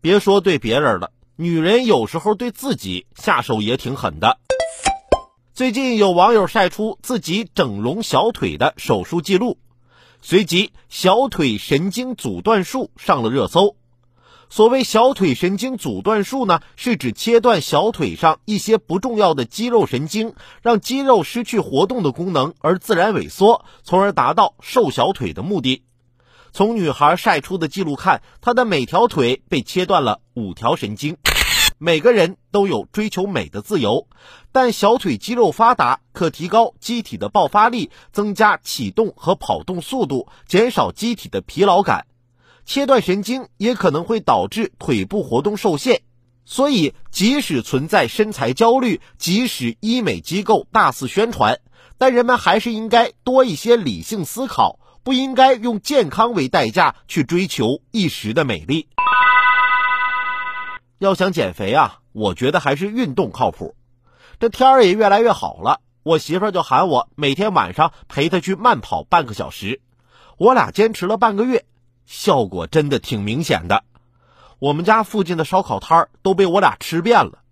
别说对别人了，女人有时候对自己下手也挺狠的。最近有网友晒出自己整容小腿的手术记录，随即小腿神经阻断术上了热搜。所谓小腿神经阻断术呢，是指切断小腿上一些不重要的肌肉神经，让肌肉失去活动的功能而自然萎缩，从而达到瘦小腿的目的。从女孩晒出的记录看，她的每条腿被切断了五条神经。每个人都有追求美的自由，但小腿肌肉发达可提高机体的爆发力，增加启动和跑动速度，减少机体的疲劳感。切断神经也可能会导致腿部活动受限，所以即使存在身材焦虑，即使医美机构大肆宣传，但人们还是应该多一些理性思考，不应该用健康为代价去追求一时的美丽。要想减肥啊，我觉得还是运动靠谱。这天儿也越来越好了，我媳妇儿就喊我每天晚上陪她去慢跑半个小时，我俩坚持了半个月。效果真的挺明显的，我们家附近的烧烤摊儿都被我俩吃遍了。